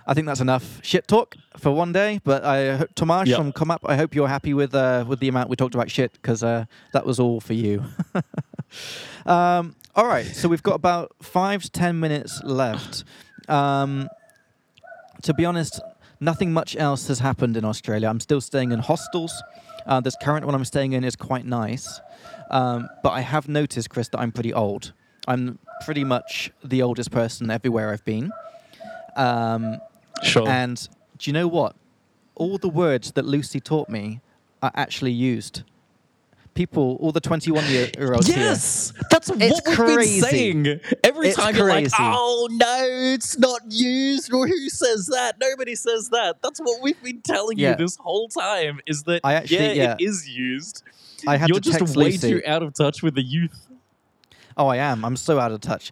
I think that's enough shit talk for one day. But I, ho- Tomasz Yep. from Come Up, I hope you're happy with uh, with the amount we talked about shit because uh, that was all for you. um, all right, so we've got about five to ten minutes left. Um, to be honest, nothing much else has happened in Australia. I'm still staying in hostels. Uh, this current one I'm staying in is quite nice. Um, but I have noticed, Chris, that I'm pretty old. I'm pretty much the oldest person everywhere I've been. Um, Sure. and do you know what? All the words that Lucy taught me are actually used. People, all the 21 year olds here. Yes, that's It's what we've crazy. been saying. Every It's time you're like, "Oh no, it's not used." Or who says that? Nobody says that. That's what we've been telling Yeah. you this whole time. Is that I actually- yeah, yeah. it is used. I had You're just way Lucy. too out of touch with the youth. Oh, I am. I'm so out of touch.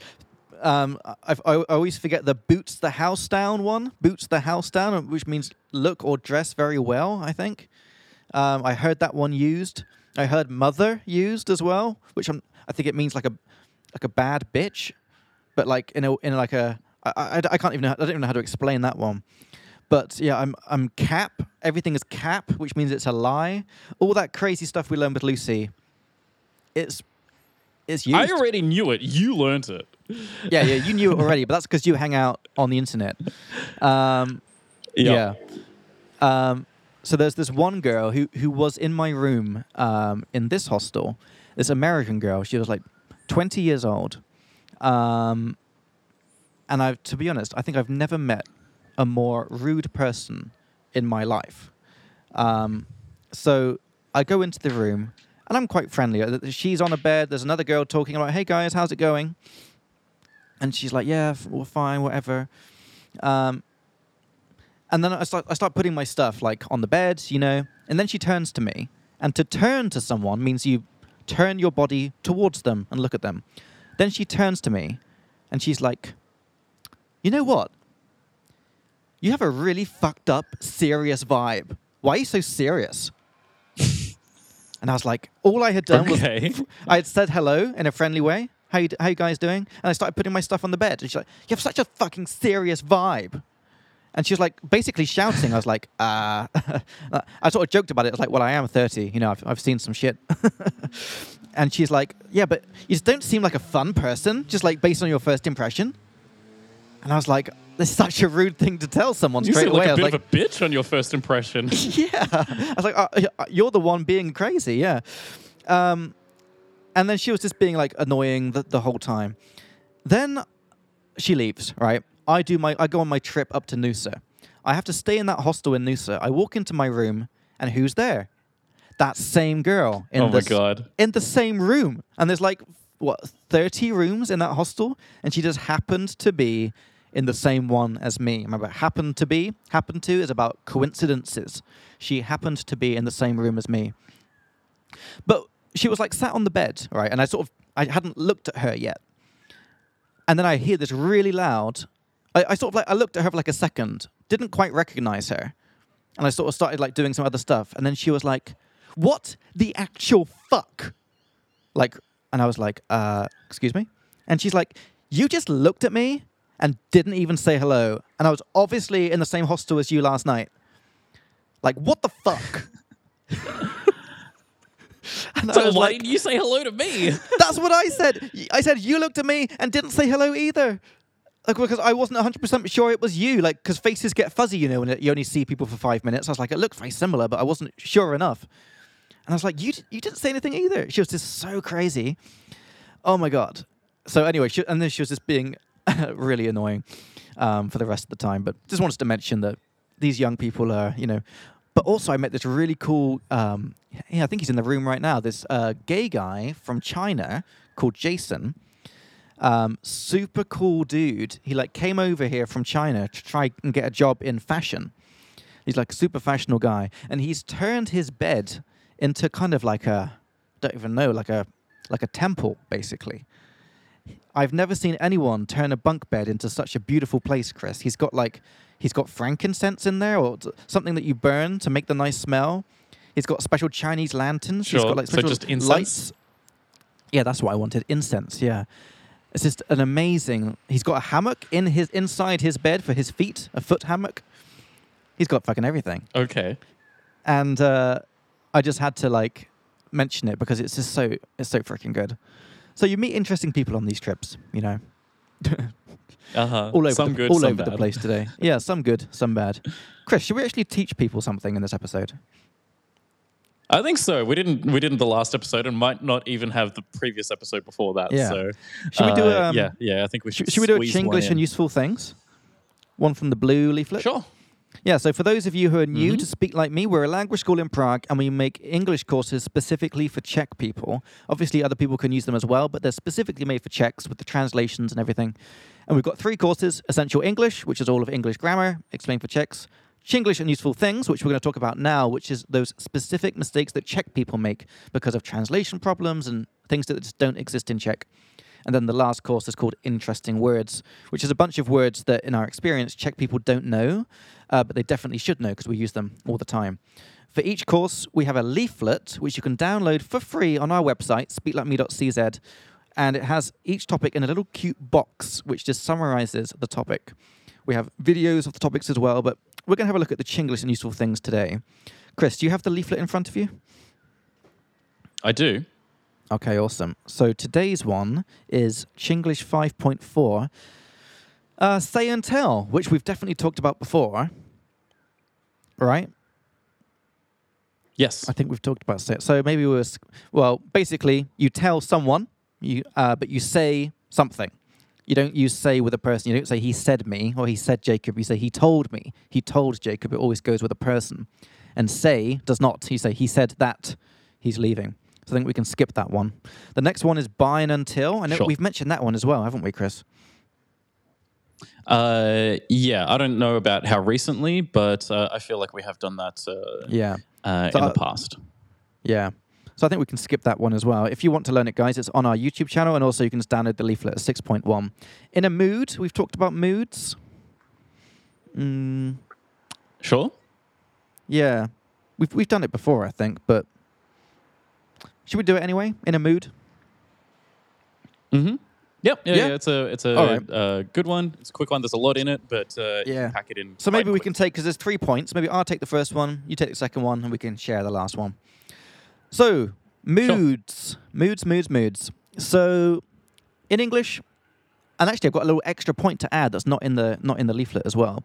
Um, I've, I I always forget the boots the house down one. Boots the house down, which means look or dress very well. I think. Um, I heard that one used. I heard mother used as well, which I'm, I think it means like a like a bad bitch, but like in a in like a I, I, I can't even know, I don't even know how to explain that one. But yeah, I'm I'm cap. Everything is cap, which means it's a lie. All that crazy stuff we learned with Lucy. It's it's used. I already knew it. You learnt it. Yeah, yeah, you knew it already, but that's because you hang out on the internet. Um, yeah. Um, so there's this one girl who who was in my room um, in this hostel. This American girl. She was like 20 years old. Um, and I, to be honest, I think I've never met a more rude person in my life. Um, so I go into the room, and I'm quite friendly. Uh, She's on a bed. There's another girl talking about, "Hey guys, how's it going?" And she's like, "Yeah, f- well, fine, whatever." Um, and then I start, I start putting my stuff like on the bed, you know. And then she turns to me, and to turn to someone means you turn your body towards them and look at them. Then she turns to me, and she's like, "You know what? You have a really fucked up, serious vibe. Why are you so serious?" And I was like, all I had done Okay. was I had said hello in a friendly way. How you, how you guys doing? And I started putting my stuff on the bed. And she's like, you have such a fucking serious vibe. And she was like, basically shouting. I was like, uh, I sort of joked about it. I was like, well, I am 30. You know, I've, I've seen some shit. and she's like, yeah, but you just don't seem like a fun person, just like based on your first impression. And I was like, this is such a rude thing to tell someone You straight seem away. like a bit like, of a bitch on your first impression. yeah. I was like, uh, uh, you're the one being crazy, yeah. Um, and then she was just being like annoying the, the whole time. Then she leaves, right? I do my I go on my trip up to Noosa. I have to stay in that hostel in Noosa. I walk into my room and who's there? That same girl in oh my the god. in the same room. And there's like what 30 rooms in that hostel and she just happened to be in the same one as me. Remember, happened to be, happened to is about coincidences. She happened to be in the same room as me. But she was like sat on the bed, right? And I sort of I hadn't looked at her yet. And then I hear this really loud. I, I sort of like I looked at her for like a second, didn't quite recognize her. And I sort of started like doing some other stuff. And then she was like, What the actual fuck? Like and I was like, uh, excuse me? And she's like, You just looked at me and didn't even say hello. And I was obviously in the same hostel as you last night. Like, what the fuck? and I So was why like, didn't you say hello to me? that's what I said. I said you looked at me and didn't say hello either. Like because I wasn't 100% sure it was you. Like because faces get fuzzy, you know, when you only see people for five minutes. I was like, it looked very similar, but I wasn't sure enough. And I was like, you you didn't say anything either. She was just so crazy. Oh my god. So anyway, she, and then she was just being really annoying um, for the rest of the time. But just wanted to mention that these young people are, you know. But also, I met this really cool. Um, yeah, I think he's in the room right now. This uh, gay guy from China called Jason. Um, super cool dude. He like came over here from China to try and get a job in fashion. He's like a super fashionable guy, and he's turned his bed into kind of like a, don't even know, like a like a temple basically. I've never seen anyone turn a bunk bed into such a beautiful place, Chris. He's got like he's got frankincense in there or something that you burn to make the nice smell. He's got special Chinese lanterns. He's Sure. got like So special just incense? lights. Yeah, that's what I wanted. Incense, yeah. It's just an amazing. He's got a hammock in his inside his bed for his feet, a foot hammock. He's got fucking everything Okay. and uh, I just had to like mention it because it's just so it's so freaking good. So you meet interesting people on these trips, you know, Uh huh. all over some the, good, all some over the place today. Yeah, some good, some bad. Chris, should we actually teach people something in this episode? I think so. We didn't. We didn't the last episode, and might not even have the previous episode before that. Yeah. So, Should we do uh, um, yeah, yeah. I think we should. Should, should we do a squeeze one Chinglish and useful things? One from the blue leaflet. Sure. Yeah, so for those of you who are new Mhm. to Speak Like Me, we're a language school in Prague and we make English courses specifically for Czech people. Obviously, other people can use them as well, but they're specifically made for Czechs with the translations and everything. And we've got three courses Essential English, which is all of English grammar, explained for Czechs. Chinglish and Useful Things, which we're going to talk about now, which is those specific mistakes that Czech people make because of translation problems and things that just don't exist in Czech. And then the last course is called Interesting Words, which is a bunch of words that, in our experience, Czech people don't know, uh, but they definitely should know because we use them all the time. For each course, we have a leaflet which you can download for free on our website, speaklikeme.cz, and it has each topic in a little cute box which just summarizes the topic. We have videos of the topics as well, but we're going to have a look at the Chinglish and useful things today. Chris, do you have the leaflet in front of you? I do. Okay, awesome. So today's one is Chinglish 5.4, uh, Say and Tell, which we've definitely talked about before. Right? Yes. I think we've talked about say. So maybe we was well, basically, you tell someone, you uh, but you say something. You don't use say with a person. You don't say he said me or he said Jacob. You say he told me. He told Jacob. It always goes with a person. And say does not. You say he said that he's leaving. So I think we can skip that one. The next one is by and until. I know Sure. we've mentioned that one as well, haven't we, Chris? Uh, yeah. I don't know about how recently, but uh, I feel like we have done that uh, Yeah. uh, So in I- the past. Yeah. So I think we can skip that one as well. If you want to learn it, guys, it's on our YouTube channel, and also you can just download the leaflet at 6.1. In a mood, we've talked about moods. Mm, Sure. yeah, we've we've done it before, I think, but Should we do it anyway? In a mood? Mm-hmm. Yep. Yeah, Yeah? yeah. It's a it's a All right. uh, good one. It's a quick one. There's a lot in it, but uh, Yeah. pack it in. So quite maybe we quick. can take because there's three points. Maybe I'll take the first one, you take the second one, and we can share the last one. So moods, moods, moods, moods. So in English, and actually I've got a little extra point to add that's not in the not in the leaflet as well.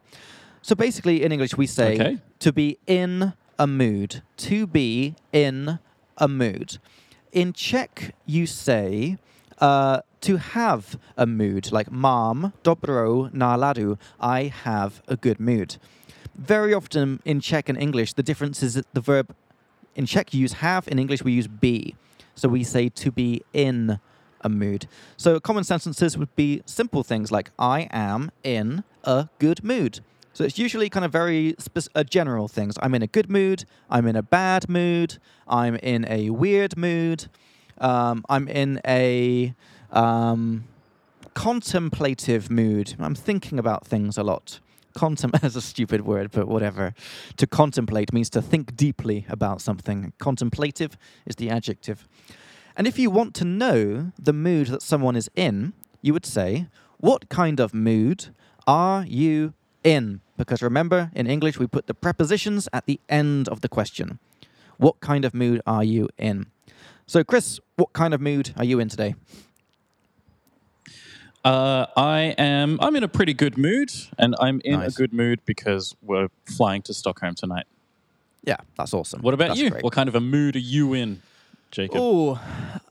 So basically, in English we say Okay. to be in a mood. To be in a mood. In Czech, you say uh, to have a mood, like mám dobrou náladu, I have a good mood. Very often in Czech and English, the difference is that the verb in Czech you use have, in English we use be. So we say to be in a mood. So common sentences would be simple things like I am in a good mood. So it's usually kind of very spec- uh, general things. I'm in a good mood. I'm in a bad mood. I'm in a weird mood. Um, I'm in a um, contemplative mood. I'm thinking about things a lot. Contem is a stupid word, but whatever. To contemplate means to think deeply about something. Contemplative is the adjective. And if you want to know the mood that someone is in, you would say, What kind of mood are you in? Because remember, in English, we put the prepositions at the end of the question. What kind of mood are you in? So, Chris, what kind of mood are you in today? Uh, I am. I'm in a pretty good mood, and I'm in Nice. a good mood because we're flying to Stockholm tonight. Yeah, that's awesome. What about That's you? great. What kind of a mood are you in, Jacob? Oh,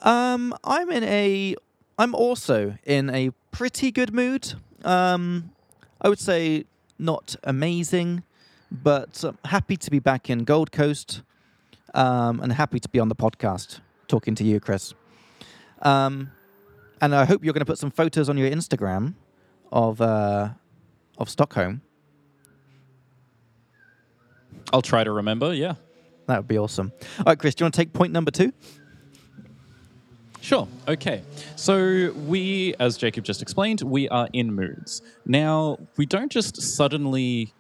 um, I'm in a. I'm also in a pretty good mood. Um, I would say not amazing, but um, happy to be back in Gold Coast, um, and happy to be on the podcast talking to you, Chris. Um, and I hope you're going to put some photos on your Instagram of uh, of Stockholm. I'll try to remember. Yeah. That would be awesome. All right, Chris, do you want to take point number two? Sure. Okay. So we, as Jacob just explained, we are in moods. Now, we don't just suddenly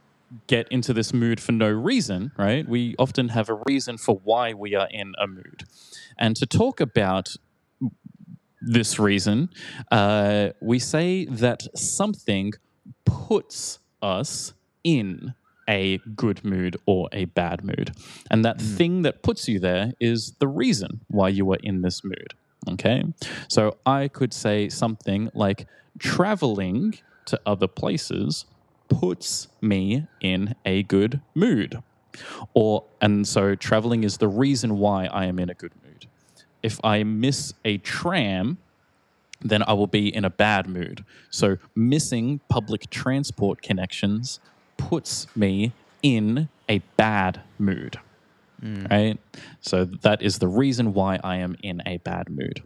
get into this mood for no reason, right? We often have a reason for why we are in a mood. And to talk about this reason, uh, we say that something puts us in a good mood or a bad mood. And that thing that puts you there is the reason why you are in this mood. Okay. So I could say something like traveling to other places puts me in a good mood. Or, and so traveling is the reason why I am in a good mood. If I miss a tram, then I will be in a bad mood. So missing public transport connections puts me in a bad mood. Right? So that is the reason why I am in a bad mood.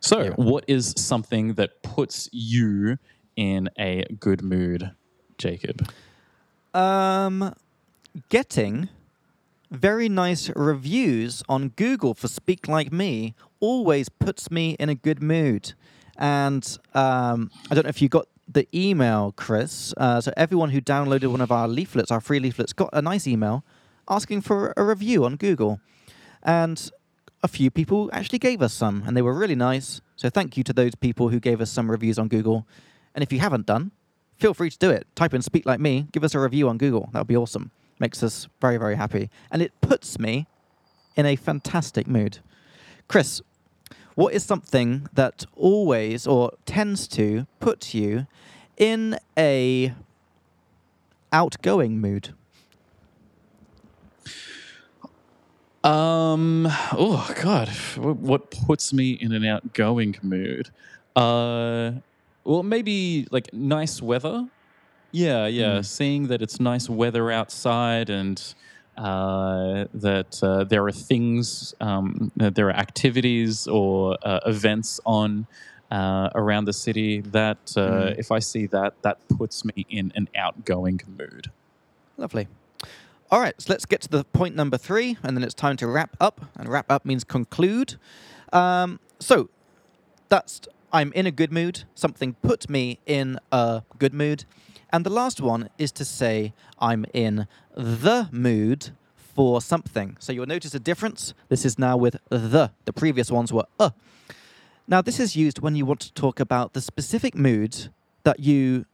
So, Yeah. what is something that puts you in a good mood, Jacob? Um, getting very nice reviews on Google for Speak Like Me always puts me in a good mood. And um, I don't know if you got the email, Chris. Uh, so everyone who downloaded one of our leaflets, our free leaflets, got a nice email asking for a review on Google. And a few people actually gave us some, and they were really nice. So thank you to those people who gave us some reviews on Google. And if you haven't done, feel free to do it. Type in Speak Like Me, give us a review on Google. That would be awesome. Makes us very, very happy. And it puts me in a fantastic mood. Chris, what is something that always or tends to put you in a outgoing mood? Um. Oh God. What puts me in an outgoing mood? Uh. Well, maybe like nice weather. Yeah, yeah. Mm. Seeing that it's nice weather outside and uh, that uh, there are things, um, there are activities or uh, events on uh, around the city. That uh, Mm. if I see that, that puts me in an outgoing mood. Lovely. All right, so let's get to the point number three, and then it's time to wrap up. And wrap up means conclude. Um, so that's I'm in a good mood. Something put me in a good mood. And the last one is to say I'm in the mood for something. So you'll notice a difference. This is now with the. The previous ones were uh. Now, this is used when you want to talk about the specific mood that you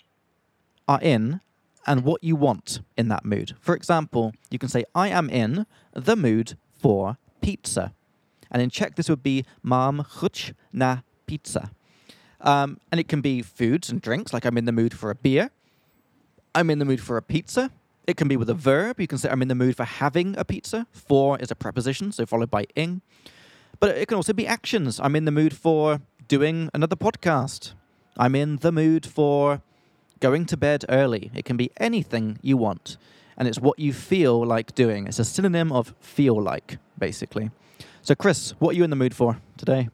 are in and what you want in that mood. For example, you can say, I am in the mood for pizza. And in Czech, this would be Mám chuť na pizza. Um, and it can be foods and drinks, like I'm in the mood for a beer. I'm in the mood for a pizza. It can be with a verb. You can say, I'm in the mood for having a pizza. For is a preposition, so followed by ing. But it can also be actions. I'm in the mood for doing another podcast. I'm in the mood for going to bed early. It can be anything you want. And it's what you feel like doing. It's a synonym of feel like, basically. So, Chris, what are you in the mood for today?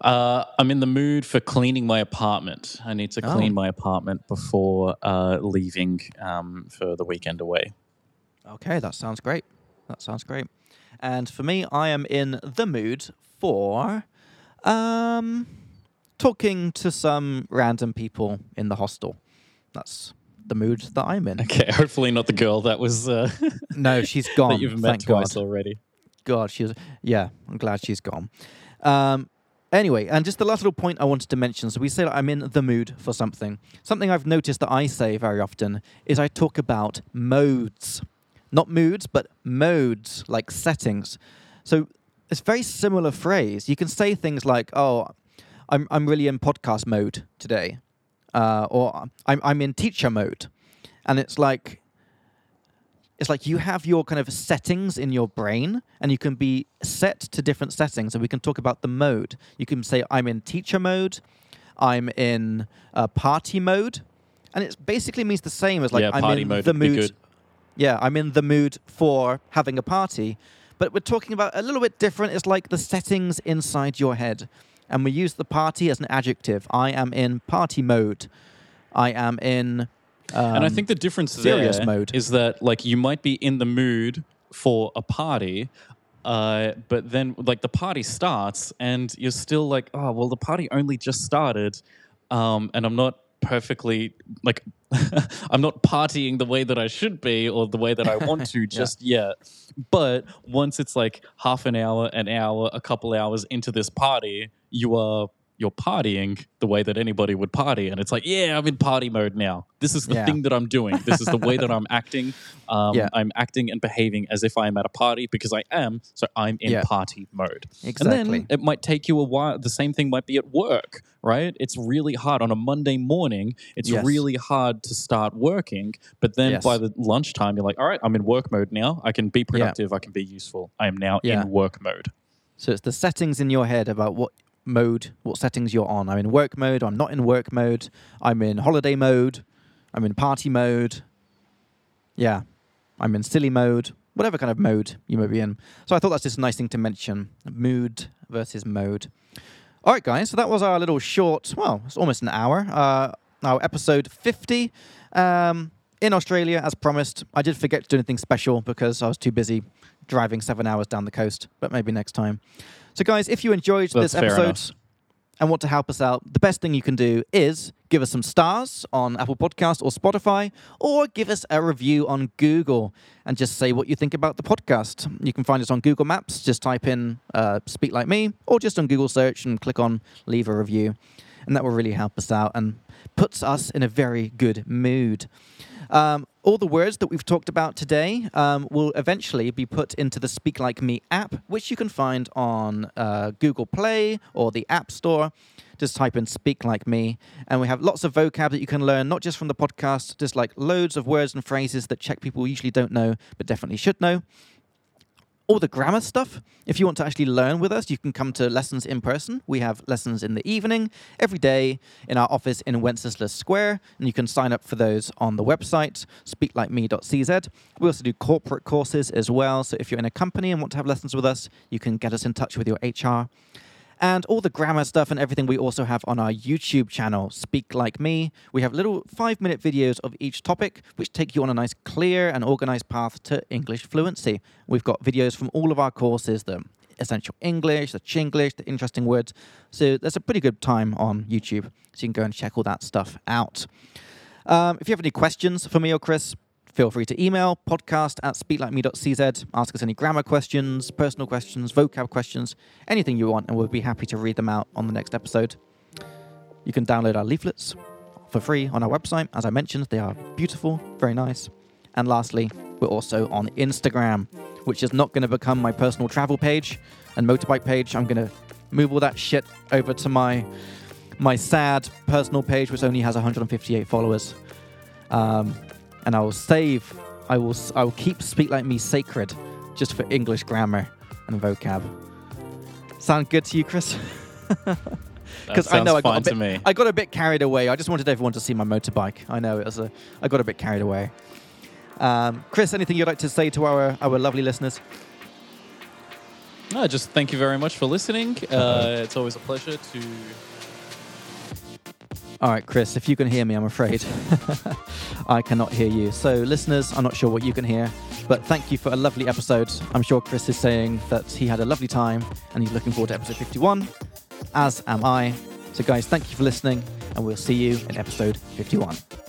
Uh, I'm in the mood for cleaning my apartment. I need to clean Oh. my apartment before uh, leaving um, for the weekend away. Okay, that sounds great. That sounds great. And for me, I am in the mood for um, talking to some random people in the hostel. That's the mood that I'm in. Okay, hopefully not the girl that was uh, No, she's gone. that you've met thank God. already. God, she's yeah. I'm glad she's gone. Um, anyway, and just the last little point I wanted to mention. So we say that I'm in the mood for something. Something I've noticed that I say very often is I talk about modes, not moods, but modes, like settings. So it's a very similar phrase. You can say things like, "Oh, I'm I'm really in podcast mode today," uh, or "I'm I'm in teacher mode," and it's like it's like you have your kind of settings in your brain and you can be set to different settings. And we can talk about the mode. You can say i'm in teacher mode i'm in uh, party mode and it basically means the same as like yeah, i'm party in mode the mood. yeah i'm in the mood for having a party. But we're talking about a little bit different. It's like the settings inside your head and we use the party as an adjective i am in party mode i am in and I um, think the difference there mode. is that like you might be in the mood for a party, uh, but then like the party starts and you're still like, oh well, the party only just started, um, and I'm not perfectly like I'm not partying the way that I should be or the way that I want to just yet. But once it's like half an hour, an hour, a couple hours into this party, you are you're partying the way that anybody would party, and it's like, yeah, I'm in party mode now. This is the Yeah. thing that I'm doing. This is the way that I'm acting. Um, Yeah. I'm acting and behaving as if I am at a party because I am. So I'm in Yeah. party mode. Exactly. And then it might take you a while. The same thing might be at work, right? It's really hard on a Monday morning. It's Yes. really hard to start working. But then Yes. by the lunchtime, you're like, all right, I'm in work mode now. I can be productive. I can be useful. I am now in work mode. So it's the settings in your head about what mode, what settings you're on. I'm in work mode. I'm not in work mode. I'm in holiday mode. I'm in party mode. Yeah, I'm in silly mode. Whatever kind of mode you may be in. So I thought that's just a nice thing to mention: mood versus mode. All right, guys. So that was our little short. Well, it's almost an hour. Uh, our episode 50. Um, in Australia, as promised. I did forget to do anything special because I was too busy driving seven hours down the coast. But maybe next time. So, guys, if you enjoyed That's this episode and want to help us out, the best thing you can do is give us some stars on Apple Podcasts or Spotify, or give us a review on Google and just say what you think about the podcast. You can find us on Google Maps. Just type in uh, Speak Like Me, or just on Google search and click on Leave a Review. And that will really help us out and puts us in a very good mood. Um, all the words that we've talked about today um, will eventually be put into the Speak Like Me app, which you can find on uh, Google Play or the App Store. Just type in Speak Like Me, and we have lots of vocab that you can learn, not just from the podcast, just like loads of words and phrases that Czech people usually don't know, but definitely should know all the grammar stuff. If you want to actually learn with us, you can come to lessons in person. We have lessons in the evening every day in our office in Wenceslas Square, and you can sign up for those on the website speaklikeme.cz. We also do corporate courses as well. So if you're in a company and want to have lessons with us, you can get us in touch with your HR. And all the grammar stuff and everything we also have on our YouTube channel, Speak Like Me. We have little five minute videos of each topic, which take you on a nice, clear, and organized path to English fluency. We've got videos from all of our courses the essential English, the Chinglish, the interesting words. So there's a pretty good time on YouTube. So you can go and check all that stuff out. Um, if you have any questions for me or Chris, Feel free to email podcast at speaklikeme.cz. Ask us any grammar questions, personal questions, vocab questions, anything you want, and we'll be happy to read them out on the next episode. You can download our leaflets for free on our website. As I mentioned, they are beautiful, very nice. And lastly, we're also on Instagram, which is not going to become my personal travel page and motorbike page. I'm going to move all that shit over to my my sad personal page, which only has 158 followers. Um, and I will save. I will. I will keep Speak Like Me sacred, just for English grammar and vocab. Sound good to you, Chris? Because I know I got a bit, to me. I got a bit carried away. I just wanted everyone to see my motorbike. I know it was a. I got a bit carried away. Um, Chris, anything you'd like to say to our our lovely listeners? No, just thank you very much for listening. Uh, it's always a pleasure to. All right, Chris, if you can hear me, I'm afraid I cannot hear you. So, listeners, I'm not sure what you can hear, but thank you for a lovely episode. I'm sure Chris is saying that he had a lovely time and he's looking forward to episode 51, as am I. So, guys, thank you for listening, and we'll see you in episode 51.